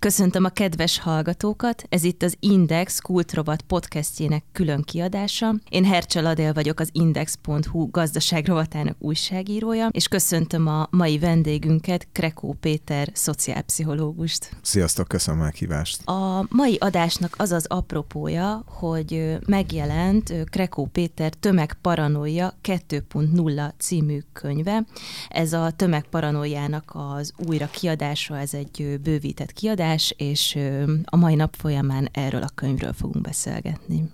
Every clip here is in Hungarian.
Köszöntöm a kedves hallgatókat, ez itt az Index Kultrovat podcastjének külön kiadása. Én Hercsel Adél vagyok, az Index.hu gazdaságrovatának újságírója, és köszöntöm a mai vendégünket, Krekó Péter, szociálpszichológust. Sziasztok, köszönöm a meghívást. A mai adásnak az az apropója, hogy megjelent Krekó Péter Tömegparanoia 2.0 című könyve. Ez a tömegparanoiának az újra kiadása, ez egy bővített kiadás, adás, és a mai nap folyamán erről a könyvről fogunk beszélgetni.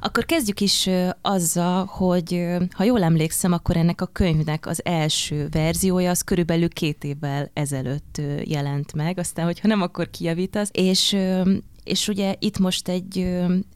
Akkor kezdjük is azzal, hogy ha jól emlékszem, akkor ennek a könyvnek az első verziója az körülbelül két évvel ezelőtt jelent meg, aztán hogyha nem, akkor kijavítasz, és és ugye itt most egy,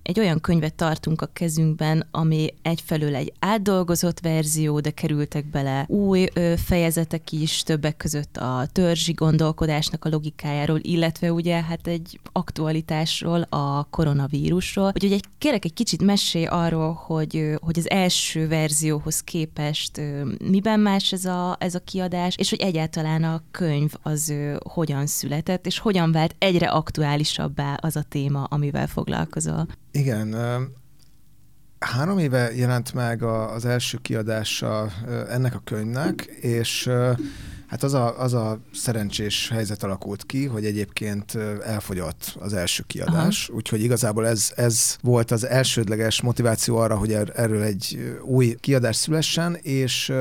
egy olyan könyvet tartunk a kezünkben, ami egyfelől egy átdolgozott verzió, de kerültek bele új fejezetek is, többek között a törzsi gondolkodásnak a logikájáról, illetve ugye hát egy aktualitásról, a koronavírusról. Úgyhogy egy, kérek egy kicsit mesélj arról, hogy, hogy az első verzióhoz képest miben más ez a, ez a kiadás, és hogy egyáltalán a könyv az hogyan született, és hogyan vált egyre aktuálisabbá az a téma, amivel foglalkozol. Igen, három éve jelent meg az első kiadása ennek a könyvnek, és Hát az a, az a szerencsés helyzet alakult ki, hogy egyébként elfogyott az első kiadás, Aha. úgyhogy igazából ez, ez volt az elsődleges motiváció arra, hogy er, erről egy új kiadás szülessen, és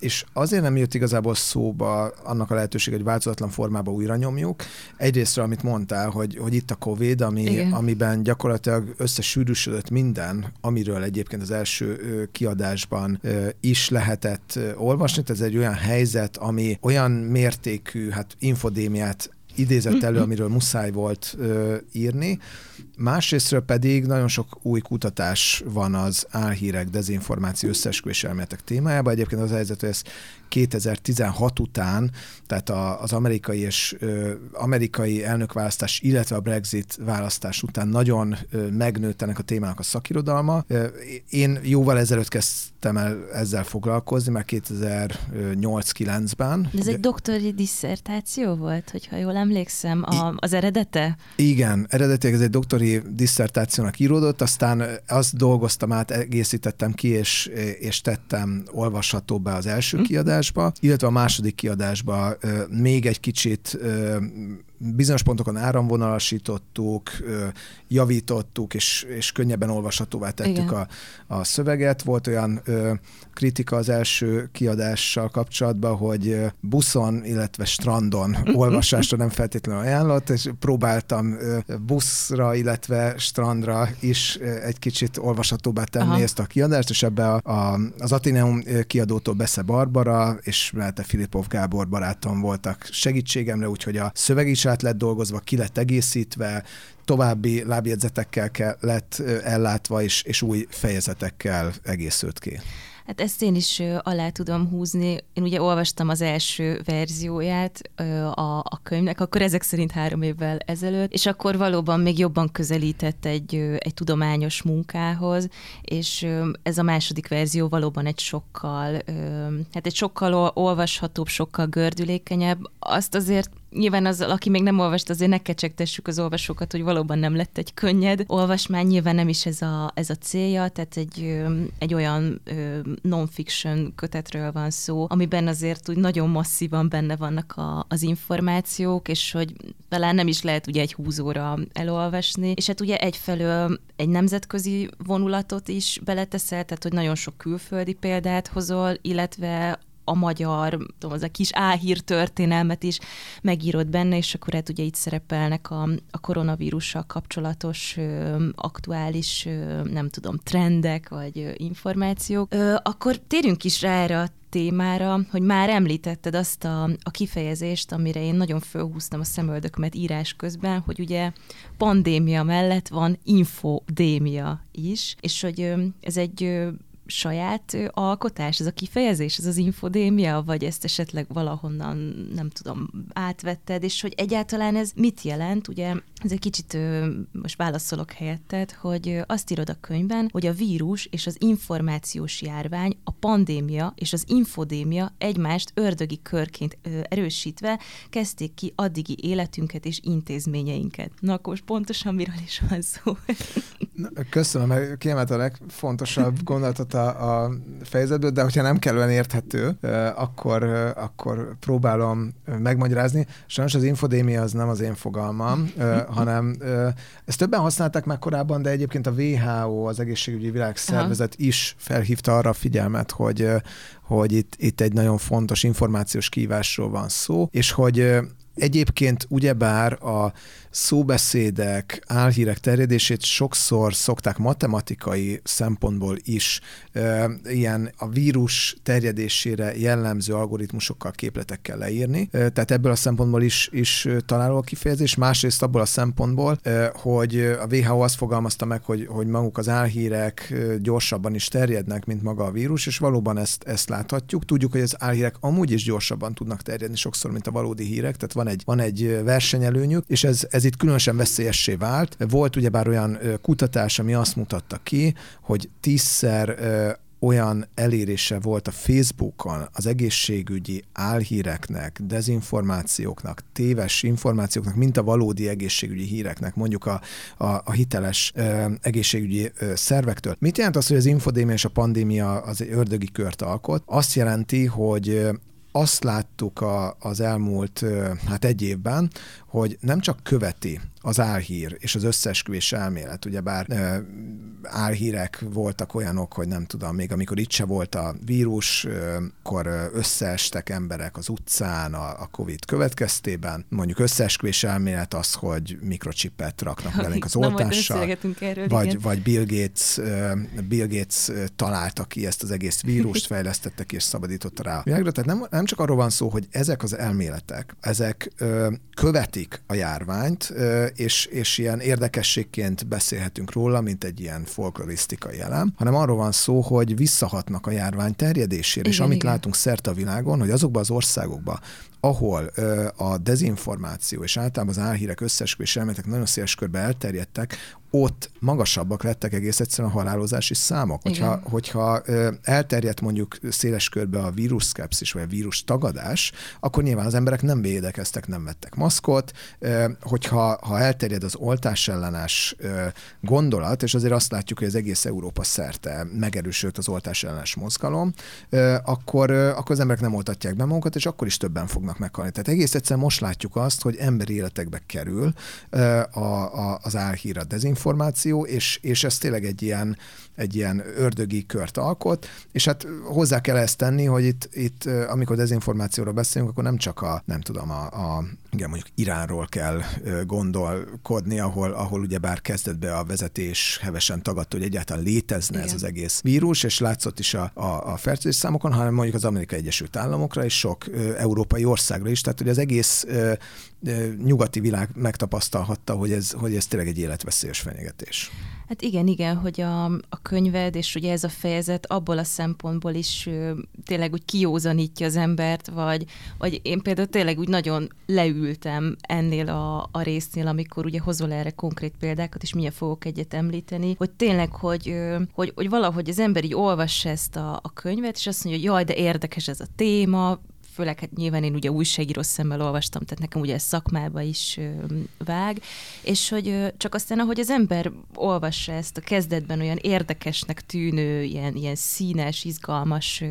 és azért nem jött igazából szóba annak a lehetőség, hogy változatlan formában újra nyomjuk. Egyrészt, amit mondtál, hogy, hogy itt a Covid, ami, amiben gyakorlatilag összesűrűsödött minden, amiről egyébként az első kiadásban is lehetett olvasni. Ez egy olyan helyzet, ami olyan mértékű hát infodémiát idézett elő, amiről muszáj volt ö, írni. Másrésztről pedig nagyon sok új kutatás van az álhírek, dezinformáció, összeesküvés elméletek témájában. Egyébként az helyzet, hogy ezt 2016 után, tehát a, az amerikai és ö, amerikai elnökválasztás, illetve a Brexit választás után nagyon ö, megnőtt ennek a témának a szakirodalma. Ö, én jóval ezelőtt kezdtem el ezzel foglalkozni, már 2008-9-ben. Ez egy doktori disszertáció volt, hogyha jól emlékszem, a, az eredete? Igen, eredetileg ez egy doktori disszertációnak íródott, aztán azt dolgoztam át, egészítettem ki, és, és tettem olvashatóbbá az első hm. kiadást, kiadásba, illetve a második kiadásba még egy kicsit bizonyos pontokon áramvonalasítottuk, javítottuk, és, és könnyebben olvashatóvá tettük a, a szöveget. Volt olyan ö, kritika az első kiadással kapcsolatban, hogy buszon, illetve strandon olvasásra nem feltétlenül ajánlott, és próbáltam buszra, illetve strandra is egy kicsit olvashatóbbá tenni Aha. ezt a kiadást, és ebbe a, a, az Ateneum kiadótól Besze Barbara, és mellette Filipov Gábor barátom voltak segítségemre, úgyhogy a szöveg is át lett dolgozva, ki lett egészítve, további lábjegyzetekkel lett ellátva, és, és új fejezetekkel egészült ki. Hát ezt én is alá tudom húzni. Én ugye olvastam az első verzióját a, a könyvnek, akkor ezek szerint három évvel ezelőtt, és akkor valóban még jobban közelített egy, egy tudományos munkához, és ez a második verzió valóban egy sokkal, hát egy sokkal olvashatóbb, sokkal gördülékenyebb. Azt azért nyilván az, aki még nem olvast, azért ne kecsegtessük az olvasókat, hogy valóban nem lett egy könnyed olvasmány, nyilván nem is ez a, ez a célja, tehát egy, egy olyan non-fiction kötetről van szó, amiben azért úgy nagyon masszívan benne vannak a, az információk, és hogy talán nem is lehet ugye egy húzóra elolvasni, és hát ugye egyfelől egy nemzetközi vonulatot is beleteszel, tehát hogy nagyon sok külföldi példát hozol, illetve a magyar, tudom, az a kis áhír történelmet is megírod benne, és akkor hát ugye itt szerepelnek a, a koronavírussal kapcsolatos ö, aktuális, ö, nem tudom, trendek vagy ö, információk. Ö, akkor térjünk is rá erre a témára, hogy már említetted azt a, a kifejezést, amire én nagyon fölhúztam a szemöldökömet írás közben, hogy ugye pandémia mellett van infodémia is, és hogy ez egy saját alkotás, ez a kifejezés, ez az infodémia, vagy ezt esetleg valahonnan, nem tudom, átvetted, és hogy egyáltalán ez mit jelent, ugye ez egy kicsit most válaszolok helyetted, hogy azt írod a könyvben, hogy a vírus és az információs járvány, a pandémia és az infodémia egymást ördögi körként erősítve kezdték ki addigi életünket és intézményeinket. Na akkor most pontosan miről is van szó? Köszönöm, mert kiemelt a legfontosabb gondolatot a, a fejezetből, de hogyha nem kellően érthető, akkor, akkor próbálom megmagyarázni. Sajnos az infodémia az nem az én fogalmam, hanem ezt többen használták már korábban, de egyébként a WHO, az Egészségügyi Világszervezet Aha. is felhívta arra a figyelmet, hogy, hogy itt, itt egy nagyon fontos információs kívásról van szó, és hogy Egyébként ugyebár a szóbeszédek, álhírek terjedését sokszor szokták matematikai szempontból is e, ilyen a vírus terjedésére jellemző algoritmusokkal, képletekkel leírni. E, tehát ebből a szempontból is, is találó a kifejezés. Másrészt abból a szempontból, e, hogy a WHO azt fogalmazta meg, hogy, hogy maguk az álhírek gyorsabban is terjednek, mint maga a vírus, és valóban ezt, ezt láthatjuk. Tudjuk, hogy az álhírek amúgy is gyorsabban tudnak terjedni sokszor, mint a valódi hírek, tehát van egy, van egy versenyelőnyük, és ez, ez itt különösen veszélyessé vált. Volt ugyebár olyan kutatás, ami azt mutatta ki, hogy tízszer olyan elérése volt a Facebookon az egészségügyi álhíreknek, dezinformációknak, téves információknak, mint a valódi egészségügyi híreknek, mondjuk a, a, a hiteles ö, egészségügyi ö, szervektől. Mit jelent az, hogy az infodémia és a pandémia az egy ördögi kört alkot? Azt jelenti, hogy azt láttuk a, az elmúlt hát egy évben, hogy nem csak követi az álhír és az összeesküvés elmélet, ugyebár e, álhírek voltak olyanok, hogy nem tudom, még amikor itt se volt a vírus, e, akkor összeestek emberek az utcán a, a COVID következtében. Mondjuk összeesküvés elmélet az, hogy mikrocsipet raknak belénk az oltással, erről, vagy, vagy Bill Gates, Bill Gates találta ki ezt az egész vírust, fejlesztette ki és szabadította rá világra. Tehát nem, nem csak arról van szó, hogy ezek az elméletek, ezek ö, követik a járványt, és, és ilyen érdekességként beszélhetünk róla, mint egy ilyen folklorisztikai elem, hanem arról van szó, hogy visszahatnak a járvány terjedésére, igen, és amit igen. látunk szerte a világon, hogy azokban az országokban, ahol ö, a dezinformáció és általában az álhírek összeesküvés elméletek nagyon széles körbe elterjedtek, ott magasabbak lettek egész egyszerűen a halálozási számok. Hogyha, hogyha elterjedt mondjuk széles körbe a vírusszkepszis vagy a vírus tagadás, akkor nyilván az emberek nem védekeztek, nem vettek maszkot. Hogyha ha elterjed az oltás ellenes gondolat, és azért azt látjuk, hogy az egész Európa szerte megerősödött az oltás ellenes mozgalom, akkor, akkor az emberek nem oltatják be magukat, és akkor is többen fognak meghalni. Tehát egész egyszerűen most látjuk azt, hogy emberi életekbe kerül a, a, az álhír, a dezinformáció, információ, és, és ez tényleg egy ilyen, egy ilyen ördögi kört alkot, és hát hozzá kell ezt tenni, hogy itt, itt amikor dezinformációról beszélünk, akkor nem csak a, nem tudom, a, a igen, mondjuk Iránról kell gondolkodni, ahol, ahol ugye bár kezdett be a vezetés hevesen tagadta, hogy egyáltalán létezne igen. ez az egész vírus, és látszott is a, a, a fertőzés számokon, hanem mondjuk az Amerikai Egyesült Államokra és sok ö, európai országra is, tehát hogy az egész ö, nyugati világ megtapasztalhatta, hogy ez, hogy ez tényleg egy életveszélyes fenyegetés. Hát igen, igen, hogy a, a könyved, és ugye ez a fejezet abból a szempontból is ö, tényleg úgy kiózanítja az embert, vagy, vagy én például tényleg úgy nagyon leültem ennél a, a résznél, amikor ugye hozol erre konkrét példákat, és milyen fogok egyet említeni, hogy tényleg, hogy, ö, hogy, hogy valahogy az ember így olvassa ezt a, a könyvet, és azt mondja, hogy jaj, de érdekes ez a téma, főleg hát nyilván én ugye újságíró szemmel olvastam, tehát nekem ugye ez szakmába is vág, és hogy csak aztán, ahogy az ember olvassa ezt a kezdetben olyan érdekesnek tűnő, ilyen, ilyen színes, izgalmas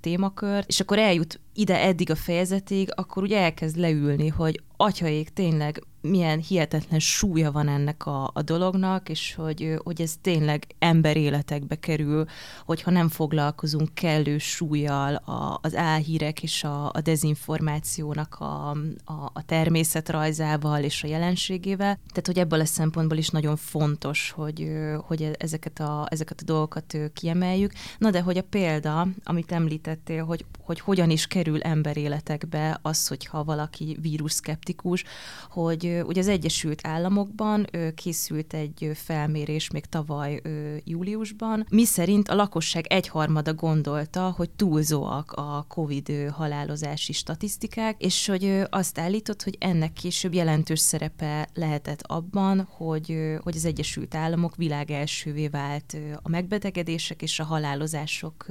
témakör, és akkor eljut ide eddig a fejezetig, akkor ugye elkezd leülni, hogy atyaik tényleg milyen hihetetlen súlya van ennek a, a dolognak, és hogy, hogy ez tényleg emberéletekbe kerül, hogyha nem foglalkozunk kellő súlyjal a, az álhírek és a, a dezinformációnak a, a, a természetrajzával és a jelenségével. Tehát, hogy ebből a szempontból is nagyon fontos, hogy, hogy ezeket a, ezeket a dolgokat kiemeljük. Na de, hogy a példa, amit említettél, hogy, hogy hogyan is kerül kerül emberéletekbe az, hogyha valaki vírus szkeptikus, hogy ugye az Egyesült Államokban készült egy felmérés még tavaly júliusban, mi szerint a lakosság egyharmada gondolta, hogy túlzóak a COVID halálozási statisztikák, és hogy azt állított, hogy ennek később jelentős szerepe lehetett abban, hogy, hogy az Egyesült Államok világ elsővé vált a megbetegedések és a halálozások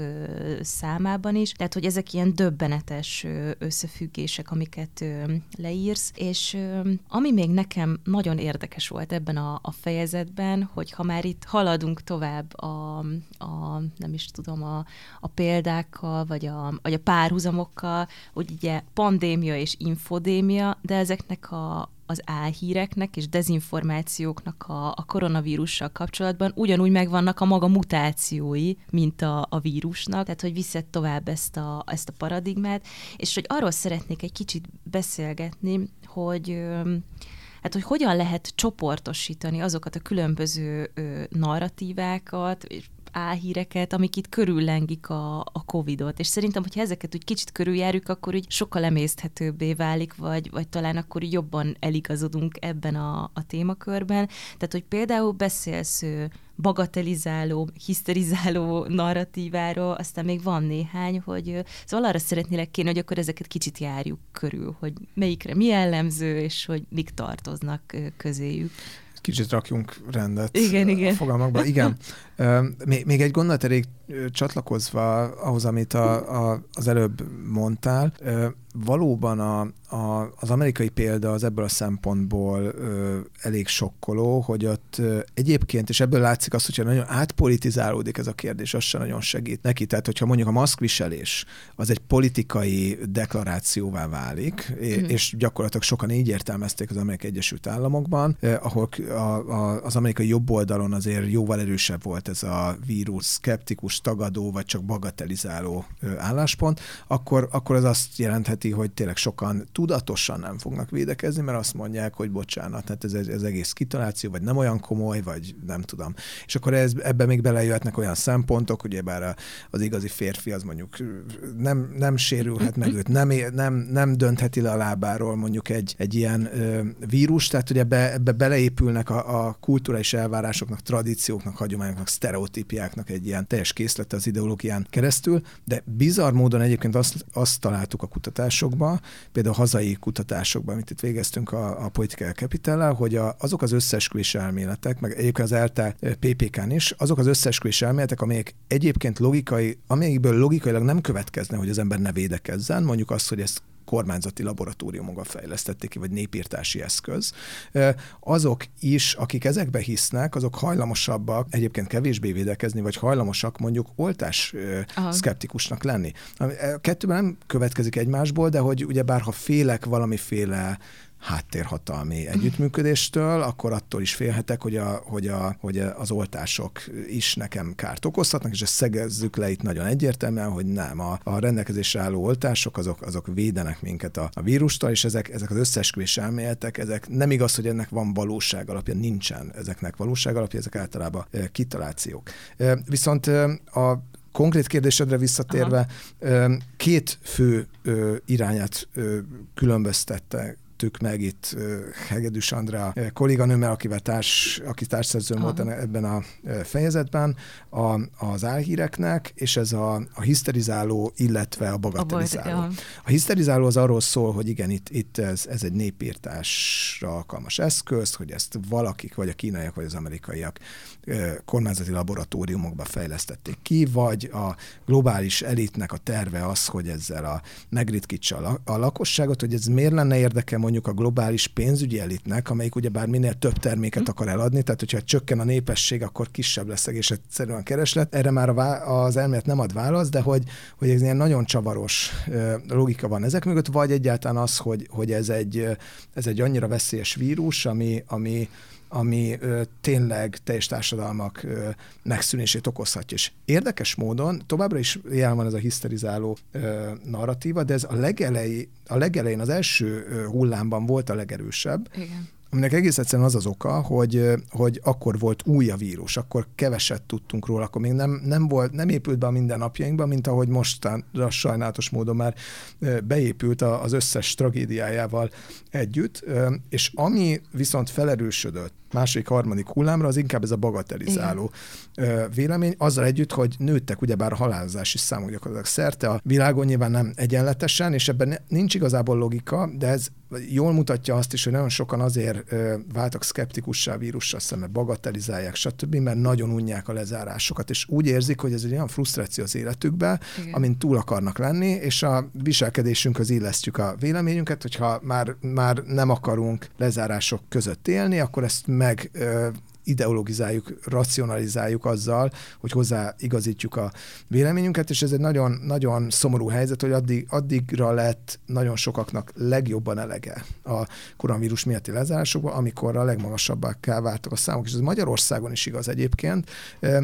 számában is. Tehát, hogy ezek ilyen döbbenetes összefüggések, amiket leírsz, és ami még nekem nagyon érdekes volt ebben a, a fejezetben, hogy ha már itt haladunk tovább a, a nem is tudom, a, a példákkal, vagy a, vagy a párhuzamokkal, hogy ugye pandémia és infodémia, de ezeknek a, az álhíreknek és dezinformációknak a, a koronavírussal kapcsolatban ugyanúgy megvannak a maga mutációi, mint a, a vírusnak, tehát hogy viszed tovább ezt a, ezt a paradigmát, és hogy arról szeretnék egy kicsit beszélgetni, hogy hát hogy hogyan lehet csoportosítani azokat a különböző ö, narratívákat, és álhíreket, amik itt körüllengik a, a Covid-ot. És szerintem, hogyha ezeket úgy kicsit körüljárjuk, akkor úgy sokkal emészthetőbbé válik, vagy, vagy talán akkor jobban eligazodunk ebben a, a témakörben. Tehát, hogy például beszélsz bagatelizáló, hiszterizáló narratíváról, aztán még van néhány, hogy szóval arra szeretnélek kéne, hogy akkor ezeket kicsit járjuk körül, hogy melyikre mi jellemző, és hogy mik tartoznak közéjük. Kicsit rakjunk rendet igen, igen. fogalmakba. Igen. Még, még egy gondolat elég csatlakozva ahhoz, amit a, a, az előbb mondtál, valóban a, a, az amerikai példa az ebből a szempontból ö, elég sokkoló, hogy ott ö, egyébként, és ebből látszik az, hogyha nagyon átpolitizálódik ez a kérdés, az sem nagyon segít neki. Tehát, hogyha mondjuk a maszkviselés az egy politikai deklarációvá válik, mm. és gyakorlatilag sokan így értelmezték az Amerikai Egyesült Államokban, eh, ahol a, a, az amerikai jobb oldalon azért jóval erősebb volt ez a vírus szkeptikus, tagadó, vagy csak bagatelizáló álláspont, akkor, akkor az azt jelentheti, hogy tényleg sokan tudatosan nem fognak védekezni, mert azt mondják, hogy bocsánat, hát ez, ez egész kitaláció, vagy nem olyan komoly, vagy nem tudom. És akkor ez, ebbe még belejöhetnek olyan szempontok, ugye bár az igazi férfi az mondjuk nem, nem sérülhet meg őt, nem, nem, nem döntheti le a lábáról mondjuk egy, egy ilyen ö, vírus, tehát hogy ebbe, ebbe beleépülnek a, a kulturális elvárásoknak, tradícióknak, hagyományoknak, sztereotípiáknak egy ilyen teljes készlete az ideológián keresztül, de bizarr módon egyébként azt, azt találtuk a kutatásokban, például a hazai kutatásokban, amit itt végeztünk a, a Political capital hogy a, azok az összeesküvés elméletek, meg egyébként az ELTE PPK-n is, azok az összeesküvés elméletek, amelyek egyébként logikai, amelyikből logikailag nem következne, hogy az ember ne védekezzen, mondjuk azt, hogy ezt kormányzati laboratóriumokban fejlesztették ki, vagy népírtási eszköz. Azok is, akik ezekbe hisznek, azok hajlamosabbak egyébként kevésbé védekezni, vagy hajlamosak mondjuk oltás Aha. szkeptikusnak lenni. A kettőben nem következik egymásból, de hogy ugye bár ha félek valamiféle háttérhatalmi együttműködéstől, akkor attól is félhetek, hogy, a, hogy, a, hogy az oltások is nekem kárt okozhatnak, és ezt szegezzük le itt nagyon egyértelműen, hogy nem, a, a rendelkezésre álló oltások azok, azok védenek minket a, a vírustól, és ezek, ezek az összesküvés elméletek, ezek nem igaz, hogy ennek van valóság alapja, nincsen ezeknek valóság alapja, ezek általában kitalációk. Viszont a konkrét kérdésedre visszatérve, Aha. két fő irányát különböztette tettük meg itt Hegedűs Andrá kolléganőmmel, akivel társ, aki társszerző volt ebben a fejezetben, a, az álhíreknek, és ez a, a hiszterizáló, illetve a bagatelizáló. A, a hiszterizáló az arról szól, hogy igen, itt, itt ez, ez egy népírtásra alkalmas eszköz, hogy ezt valakik, vagy a kínaiak, vagy az amerikaiak kormányzati laboratóriumokba fejlesztették ki, vagy a globális elitnek a terve az, hogy ezzel a megritkítsa a, lakosságot, hogy ez miért lenne érdeke mondjuk a globális pénzügyi elitnek, amelyik ugyebár minél több terméket hm. akar eladni, tehát hogyha csökken a népesség, akkor kisebb lesz egész egyszerűen kereslet. Erre már az elmélet nem ad választ, de hogy, hogy ez ilyen nagyon csavaros logika van ezek mögött, vagy egyáltalán az, hogy, hogy ez, egy, ez egy annyira veszélyes vírus, ami, ami ami ö, tényleg teljes társadalmak ö, megszűnését okozhatja. És érdekes módon továbbra is jelen van ez a hiszterizáló ö, narratíva, de ez a legelején, a legelején, az első ö, hullámban volt a legerősebb. Igen aminek egész egyszerűen az az oka, hogy, hogy akkor volt új a vírus, akkor keveset tudtunk róla, akkor még nem, nem, volt, nem épült be a mindennapjainkba, mint ahogy mostanra sajnálatos módon már beépült az összes tragédiájával együtt, és ami viszont felerősödött második, harmadik hullámra, az inkább ez a bagatelizáló Igen. vélemény, azzal együtt, hogy nőttek ugyebár a halálozási számok gyakorlatilag szerte a világon nyilván nem egyenletesen, és ebben nincs igazából logika, de ez jól mutatja azt is, hogy nagyon sokan azért váltak szkeptikussá vírussal szemben, bagatelizálják, stb., mert nagyon unják a lezárásokat, és úgy érzik, hogy ez egy olyan frusztráció az életükbe, Igen. amin túl akarnak lenni, és a viselkedésünkhöz illesztjük a véleményünket, hogyha már, már nem akarunk lezárások között élni, akkor ezt meg ideologizáljuk, racionalizáljuk azzal, hogy hozzáigazítjuk a véleményünket, és ez egy nagyon, nagyon szomorú helyzet, hogy addig, addigra lett nagyon sokaknak legjobban elege a koronavírus miatti lezárásokban, amikor a legmagasabbá kell váltak a számok, és ez Magyarországon is igaz egyébként,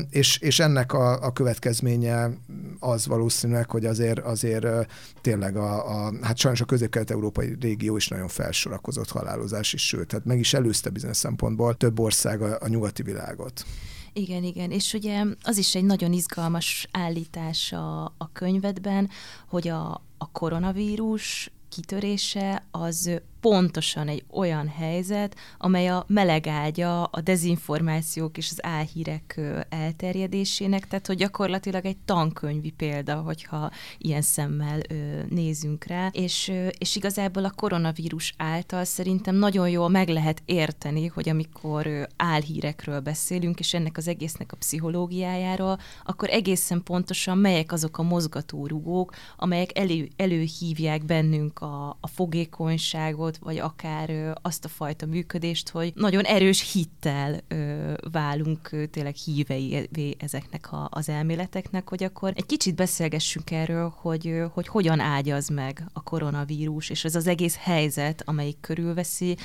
és, és ennek a, a következménye az valószínűleg, hogy azért, azért tényleg a, a hát sajnos a közép-kelet-európai régió is nagyon felsorakozott halálozás is, sőt, tehát meg is előzte bizonyos szempontból. Több ország a, a nyugati világot. Igen, igen, és ugye az is egy nagyon izgalmas állítás a, a könyvedben, hogy a, a koronavírus kitörése az pontosan egy olyan helyzet, amely a melegágya a dezinformációk és az álhírek elterjedésének, tehát hogy gyakorlatilag egy tankönyvi példa, hogyha ilyen szemmel nézünk rá, és, és igazából a koronavírus által szerintem nagyon jól meg lehet érteni, hogy amikor álhírekről beszélünk, és ennek az egésznek a pszichológiájáról, akkor egészen pontosan melyek azok a mozgatórugók, amelyek elő, előhívják bennünk a, a fogékonyságot, dolgot, vagy akár azt a fajta működést, hogy nagyon erős hittel válunk tényleg hívei ezeknek a, az elméleteknek, hogy akkor egy kicsit beszélgessünk erről, hogy, hogy hogyan ágyaz meg a koronavírus, és ez az egész helyzet, amelyik körülveszi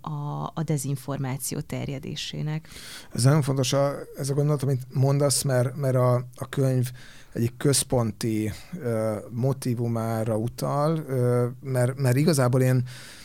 a, a dezinformáció terjedésének. Ez nagyon fontos, a, ez a gondolat, amit mondasz, mert, mert a, a könyv egyik központi uh, motivumára utal, uh, mert, mert igazából én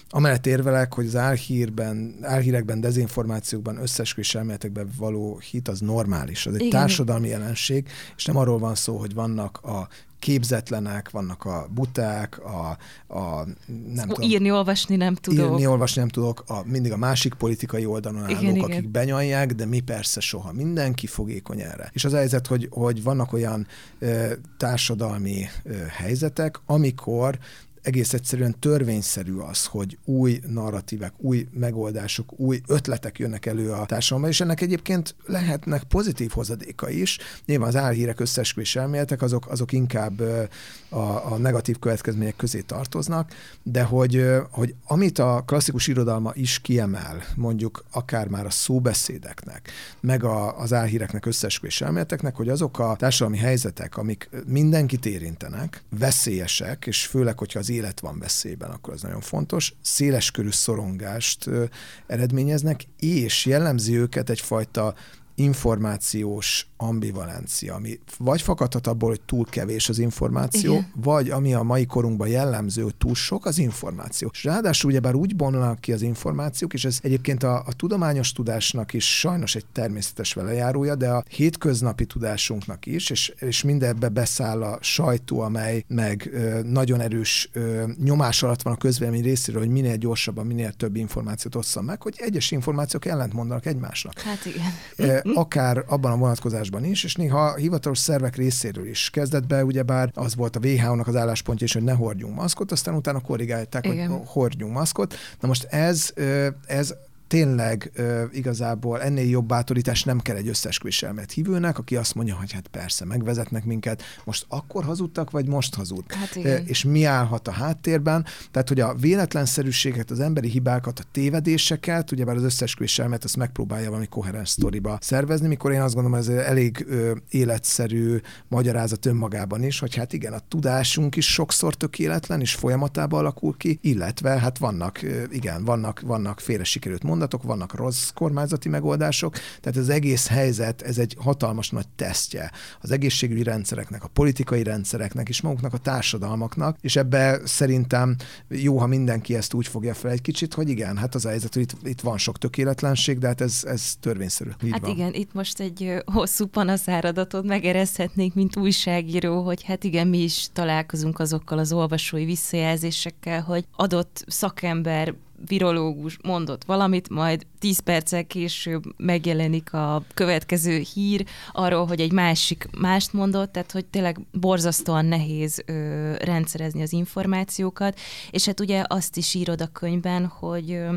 amellett érvelek, hogy az álhírben, álhírekben, dezinformációkban, összesküvés elméletekben való hit az normális, az egy Igen. társadalmi jelenség, és nem arról van szó, hogy vannak a képzetlenek, vannak a buták, a, a nem tudom, írni, olvasni nem tudok. Írni, olvasni nem tudok, a, mindig a másik politikai oldalon állók, igen, akik igen. benyalják, de mi persze soha. Mindenki fogékony erre. És az a helyzet, hogy, hogy vannak olyan ö, társadalmi ö, helyzetek, amikor egész egyszerűen törvényszerű az, hogy új narratívek, új megoldások, új ötletek jönnek elő a társadalomban, és ennek egyébként lehetnek pozitív hozadéka is. Nyilván az álhírek összesküvés elméletek, azok, azok inkább a, a negatív következmények közé tartoznak, de hogy, hogy amit a klasszikus irodalma is kiemel, mondjuk akár már a szóbeszédeknek, meg a, az álhíreknek összesküvés elméleteknek, hogy azok a társadalmi helyzetek, amik mindenkit érintenek, veszélyesek, és főleg, hogyha az élet van veszélyben, akkor az nagyon fontos. Széleskörű szorongást eredményeznek, és jellemzi őket egyfajta információs ambivalencia, ami vagy fakadhat abból, hogy túl kevés az információ, Igen. vagy ami a mai korunkban jellemző, hogy túl sok az információ. És ráadásul ugyebár úgy bomlanak ki az információk, és ez egyébként a, a tudományos tudásnak is sajnos egy természetes velejárója, de a hétköznapi tudásunknak is, és, és mindebbe beszáll a sajtó, amely meg ö, nagyon erős ö, nyomás alatt van a közvélemény részéről, hogy minél gyorsabban, minél több információt osszam meg, hogy egyes információk ellentmondanak egymásnak. Hát igen. Akár abban a vonatkozásban, oktatásban is, és néha hivatalos szervek részéről is. Kezdetben ugyebár az volt a WHO-nak az álláspontja is, hogy ne hordjunk maszkot, aztán utána korrigálták, Igen. hogy hordjunk maszkot. Na most ez, ez tényleg ö, igazából ennél jobb bátorítás nem kell egy összesküvés elmélet hívőnek, aki azt mondja, hogy hát persze, megvezetnek minket, most akkor hazudtak, vagy most hazud. Hát igen. és mi állhat a háttérben? Tehát, hogy a véletlenszerűséget, az emberi hibákat, a tévedéseket, ugyebár az összesküvés elmélet megpróbálja valami koherens sztoriba szervezni, mikor én azt gondolom, ez elég ö, életszerű magyarázat önmagában is, hogy hát igen, a tudásunk is sokszor tökéletlen, és folyamatában alakul ki, illetve hát vannak, ö, igen, vannak, vannak félre sikerült mondatok, vannak rossz kormányzati megoldások, tehát az egész helyzet, ez egy hatalmas nagy tesztje az egészségügyi rendszereknek, a politikai rendszereknek és maguknak a társadalmaknak, és ebbe szerintem jó, ha mindenki ezt úgy fogja fel egy kicsit, hogy igen, hát az a helyzet, hogy itt, itt van sok tökéletlenség, de hát ez, ez törvényszerű. Így hát van. igen, itt most egy hosszú panaszáradatot megerezhetnénk, mint újságíró, hogy hát igen, mi is találkozunk azokkal az olvasói visszajelzésekkel, hogy adott szakember virológus mondott valamit, majd 10 perccel később megjelenik a következő hír arról, hogy egy másik mást mondott, tehát hogy tényleg borzasztóan nehéz ö, rendszerezni az információkat, és hát ugye azt is írod a könyvben, hogy ö,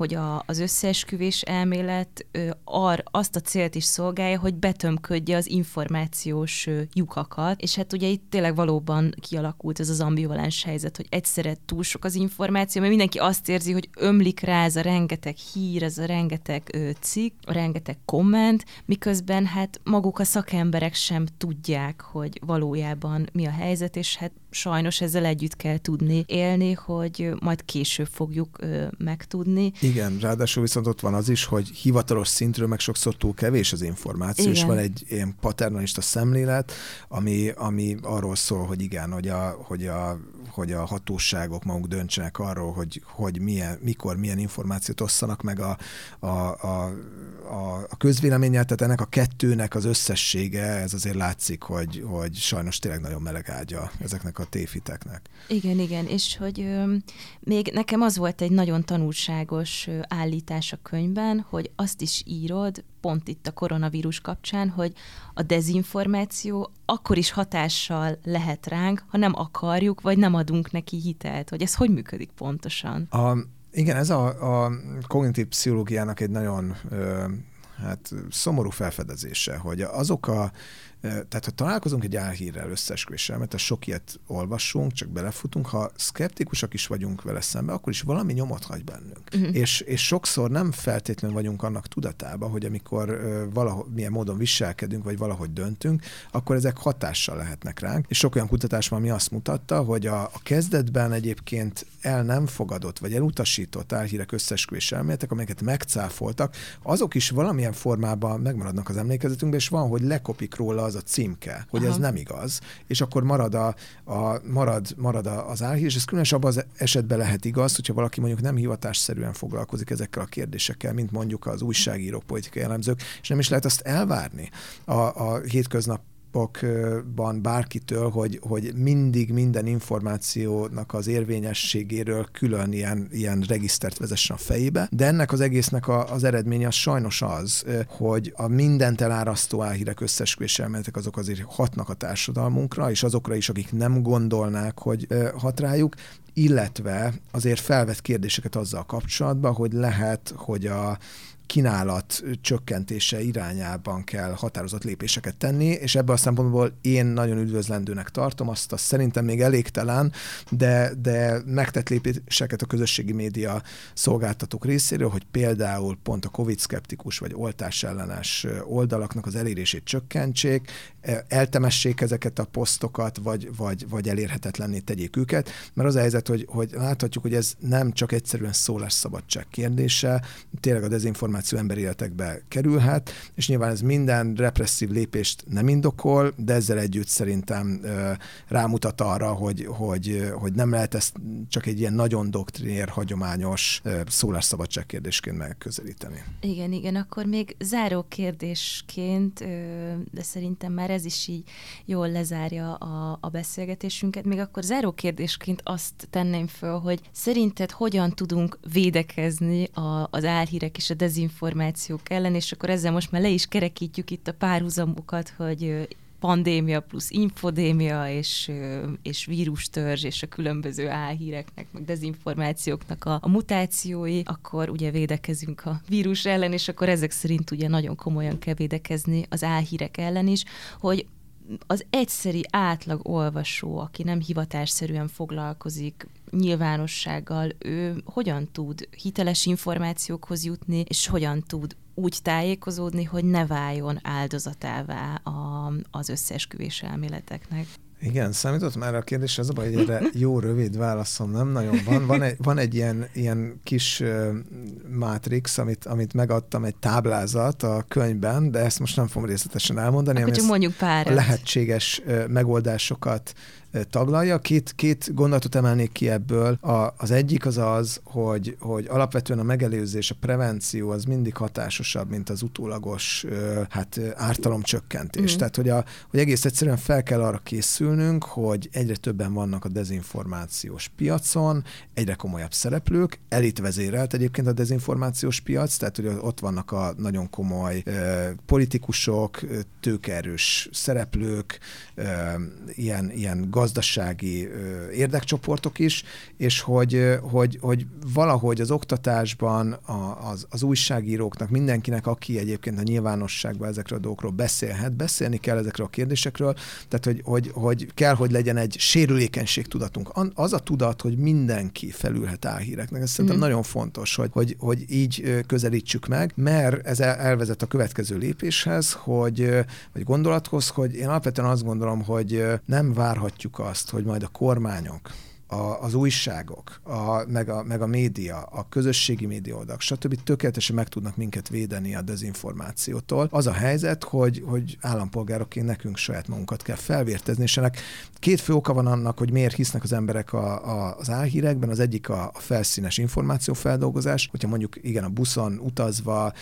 hogy a, az összeesküvés elmélet ö, ar, azt a célt is szolgálja, hogy betömködje az információs ö, lyukakat, és hát ugye itt tényleg valóban kialakult ez az ambivalens helyzet, hogy egyszerre túl sok az információ, mert mindenki azt érzi, hogy ömlik rá ez a rengeteg hír, ez a rengeteg ö, cikk, a rengeteg komment, miközben hát maguk a szakemberek sem tudják, hogy valójában mi a helyzet, és hát sajnos ezzel együtt kell tudni élni, hogy majd később fogjuk ö, megtudni. Igen, ráadásul viszont ott van az is, hogy hivatalos szintről meg sokszor túl kevés az információ, igen. és van egy ilyen paternalista szemlélet, ami, ami arról szól, hogy igen, hogy a, hogy a, hogy a hatóságok maguk döntsenek arról, hogy, hogy milyen, mikor milyen információt osszanak meg a, a, a, a, a közvéleménnyel, tehát ennek a kettőnek az összessége, ez azért látszik, hogy, hogy sajnos tényleg nagyon meleg ágya ezeknek a tévhiteknek. Igen, igen, és hogy ö, még nekem az volt egy nagyon tanulságos állítás a könyvben, hogy azt is írod, pont itt a koronavírus kapcsán, hogy a dezinformáció akkor is hatással lehet ránk, ha nem akarjuk, vagy nem adunk neki hitelt. Hogy ez hogy működik pontosan? A, igen, ez a, a kognitív pszichológiának egy nagyon ö, hát szomorú felfedezése, hogy azok a tehát, ha találkozunk egy álhírrel, összeesküvéssel, mert a sok ilyet olvassunk, csak belefutunk, ha szkeptikusak is vagyunk vele szembe, akkor is valami nyomot hagy bennünk. Uh-huh. És, és sokszor nem feltétlenül vagyunk annak tudatában, hogy amikor valahogy milyen módon viselkedünk, vagy valahogy döntünk, akkor ezek hatással lehetnek ránk. És sok olyan kutatás van, ami azt mutatta, hogy a, a kezdetben egyébként el nem fogadott, vagy elutasított álhírek összeesküvés elméletek, amelyeket megcáfoltak, azok is valamilyen formában megmaradnak az emlékezetünkben, és van, hogy lekopik róla az a címke, hogy Aha. ez nem igaz, és akkor marad, a, a, marad, marad az álhír, és ez különösen abban az esetben lehet igaz, hogyha valaki mondjuk nem hivatásszerűen foglalkozik ezekkel a kérdésekkel, mint mondjuk az újságírók, politikai elemzők, és nem is lehet azt elvárni a, a hétköznap napokban bárkitől, hogy, hogy mindig minden információnak az érvényességéről külön ilyen, ilyen regisztert vezessen a fejébe, de ennek az egésznek a, az eredménye az sajnos az, hogy a mindent elárasztó álhírek összesküvés elméletek azok azért hatnak a társadalmunkra, és azokra is, akik nem gondolnák, hogy hat rájuk, illetve azért felvet kérdéseket azzal kapcsolatban, hogy lehet, hogy a kínálat csökkentése irányában kell határozott lépéseket tenni, és ebből a szempontból én nagyon üdvözlendőnek tartom, azt, azt szerintem még elégtelen, de, de megtett lépéseket a közösségi média szolgáltatók részéről, hogy például pont a COVID-szkeptikus vagy oltás ellenes oldalaknak az elérését csökkentsék, eltemessék ezeket a posztokat, vagy, vagy, vagy elérhetetlenné tegyék őket, mert az a helyzet, hogy, hogy láthatjuk, hogy ez nem csak egyszerűen szólásszabadság kérdése, tényleg a dezinformáció információ emberi életekbe kerülhet, és nyilván ez minden represszív lépést nem indokol, de ezzel együtt szerintem rámutat arra, hogy, hogy, hogy nem lehet ezt csak egy ilyen nagyon doktrinér, hagyományos szólásszabadság kérdésként megközelíteni. Igen, igen, akkor még záró kérdésként, de szerintem már ez is így jól lezárja a, a beszélgetésünket, még akkor záró kérdésként azt tenném föl, hogy szerinted hogyan tudunk védekezni a, az álhírek és a dezinformáció dezinformációk ellen, és akkor ezzel most már le is kerekítjük itt a párhuzamokat, hogy pandémia plusz infodémia, és, és vírustörzs, és a különböző álhíreknek, meg dezinformációknak a, a mutációi, akkor ugye védekezünk a vírus ellen, és akkor ezek szerint ugye nagyon komolyan kell védekezni az álhírek ellen is, hogy az egyszeri átlag olvasó, aki nem hivatásszerűen foglalkozik nyilvánossággal, ő hogyan tud hiteles információkhoz jutni, és hogyan tud úgy tájékozódni, hogy ne váljon áldozatává a, az összeesküvés elméleteknek. Igen, számított már a kérdés, az a baj, hogy erre jó rövid válaszom nem nagyon van. Van egy, van egy ilyen, ilyen kis uh, mátrix, amit, amit megadtam, egy táblázat a könyvben, de ezt most nem fogom részletesen elmondani. Akkor csak mondjuk pár. A lehetséges uh, megoldásokat taglalja. Két, két gondolatot emelnék ki ebből. A, az egyik az az, hogy, hogy alapvetően a megelőzés, a prevenció az mindig hatásosabb, mint az utólagos hát, ártalomcsökkentés. Mm. Tehát, hogy, a, hogy egész egyszerűen fel kell arra készülnünk, hogy egyre többen vannak a dezinformációs piacon, egyre komolyabb szereplők, elitvezérelt egyébként a dezinformációs piac, tehát hogy ott vannak a nagyon komoly politikusok, tőkerős szereplők, ilyen, ilyen gazdasági érdekcsoportok is, és hogy, hogy, hogy valahogy az oktatásban az, az újságíróknak, mindenkinek, aki egyébként a nyilvánosságban ezekről a dolgokról beszélhet, beszélni kell ezekről a kérdésekről, tehát hogy, hogy, hogy kell, hogy legyen egy sérülékenység tudatunk. Az a tudat, hogy mindenki felülhet álhíreknek, ez szerintem mm. nagyon fontos, hogy, hogy, hogy így közelítsük meg, mert ez elvezet a következő lépéshez, hogy, vagy gondolathoz, hogy én alapvetően azt gondolom, hogy nem várhatjuk azt, hogy majd a kormányok a, az újságok, a, meg, a, meg a média, a közösségi média oldalak, stb. tökéletesen meg tudnak minket védeni a dezinformációtól. Az a helyzet, hogy, hogy állampolgárokként nekünk saját magunkat kell felvértezni, és ennek két fő oka van annak, hogy miért hisznek az emberek a, a, az álhírekben. Az egyik a, a felszínes információfeldolgozás, hogyha mondjuk igen, a buszon utazva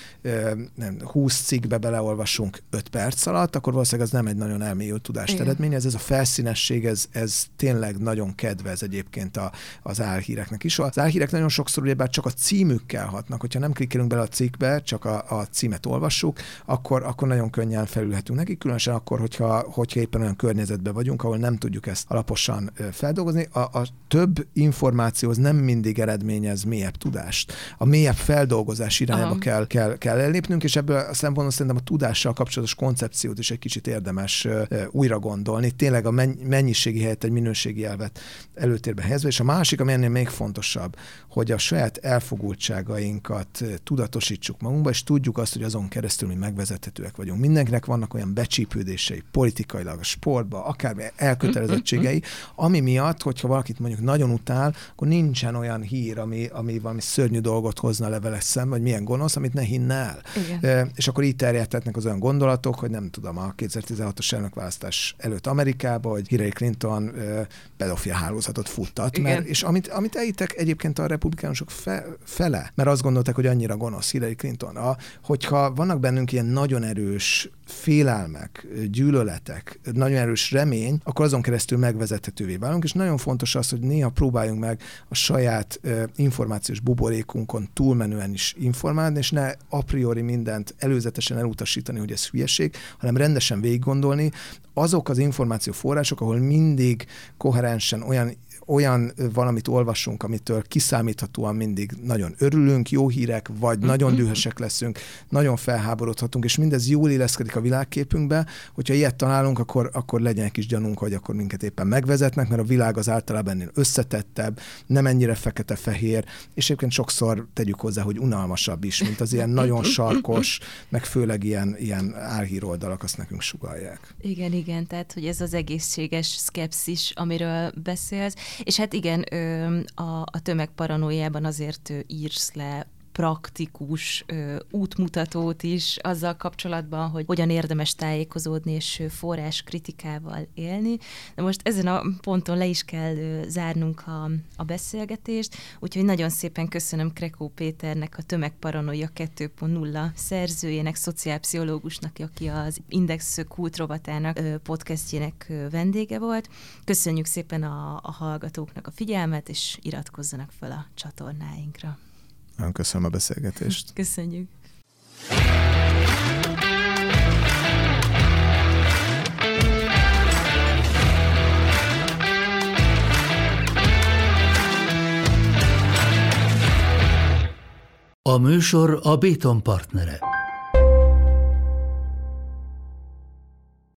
nem, 20 cikkbe beleolvasunk 5 perc alatt, akkor valószínűleg az nem egy nagyon elmélyült tudást eredményez. Ez a felszínesség, ez, ez tényleg nagyon kedvez egy egyébként a, az álhíreknek is. Az álhírek nagyon sokszor ugyebár csak a címükkel hatnak, hogyha nem klikkelünk bele a cikkbe, csak a, a címet olvassuk, akkor, akkor nagyon könnyen felülhetünk neki, különösen akkor, hogyha, hogyha éppen olyan környezetben vagyunk, ahol nem tudjuk ezt alaposan feldolgozni. A, a több információ az nem mindig eredményez mélyebb tudást. A mélyebb feldolgozás irányába kell, kell, kell ellépnünk, és ebből a szempontból szerintem a tudással kapcsolatos koncepciót is egy kicsit érdemes újra gondolni. Tényleg a mennyiségi helyett egy minőségi elvet előtt előtérbe helyezve, és a másik, ami ennél még fontosabb, hogy a saját elfogultságainkat tudatosítsuk magunkba, és tudjuk azt, hogy azon keresztül mi megvezethetőek vagyunk. Mindenkinek vannak olyan becsípődései politikailag, a sportba, akár elkötelezettségei, ami miatt, hogyha valakit mondjuk nagyon utál, akkor nincsen olyan hír, ami, ami valami szörnyű dolgot hozna leveles szembe, vagy milyen gonosz, amit ne hinne el. Igen. És akkor így terjedhetnek az olyan gondolatok, hogy nem tudom, a 2016-os elnökválasztás előtt Amerikába, hogy Hillary Clinton pedofil hálózatot futtat, mert, és amit, amit elítek egyébként a republikánusok fe, fele, mert azt gondolták, hogy annyira gonosz Hillary Clinton, a, hogyha vannak bennünk ilyen nagyon erős félelmek, gyűlöletek, nagyon erős remény, akkor azon keresztül megvezethetővé válunk, és nagyon fontos az, hogy néha próbáljunk meg a saját uh, információs buborékunkon túlmenően is informálni, és ne a priori mindent előzetesen elutasítani, hogy ez hülyeség, hanem rendesen végig gondolni, azok az információforrások, ahol mindig koherensen olyan olyan valamit olvasunk, amitől kiszámíthatóan mindig nagyon örülünk, jó hírek, vagy nagyon mhm. dühösek leszünk, nagyon felháborodhatunk, és mindez jól illeszkedik a világképünkbe, hogyha ilyet találunk, akkor, akkor legyen egy kis gyanunk, hogy akkor minket éppen megvezetnek, mert a világ az általában ennél összetettebb, nem ennyire fekete-fehér, és egyébként sokszor tegyük hozzá, hogy unalmasabb is, mint az ilyen nagyon sarkos, meg főleg ilyen, ilyen álhíroldalak azt nekünk sugalják. Igen, igen, tehát hogy ez az egészséges szkepszis, amiről beszélsz, és hát igen, a, a tömegparanójában azért írsz le praktikus ö, útmutatót is azzal kapcsolatban, hogy hogyan érdemes tájékozódni és forrás kritikával élni. De most ezen a ponton le is kell ö, zárnunk a, a beszélgetést, úgyhogy nagyon szépen köszönöm Krekó Péternek, a Tömegparanoia 2.0 szerzőjének, szociálpszichológusnak, aki az Index kultrovatának podcastjének vendége volt. Köszönjük szépen a, a hallgatóknak a figyelmet, és iratkozzanak fel a csatornáinkra. Nagyon köszönöm a beszélgetést. Köszönjük. A műsor a Béton partnere.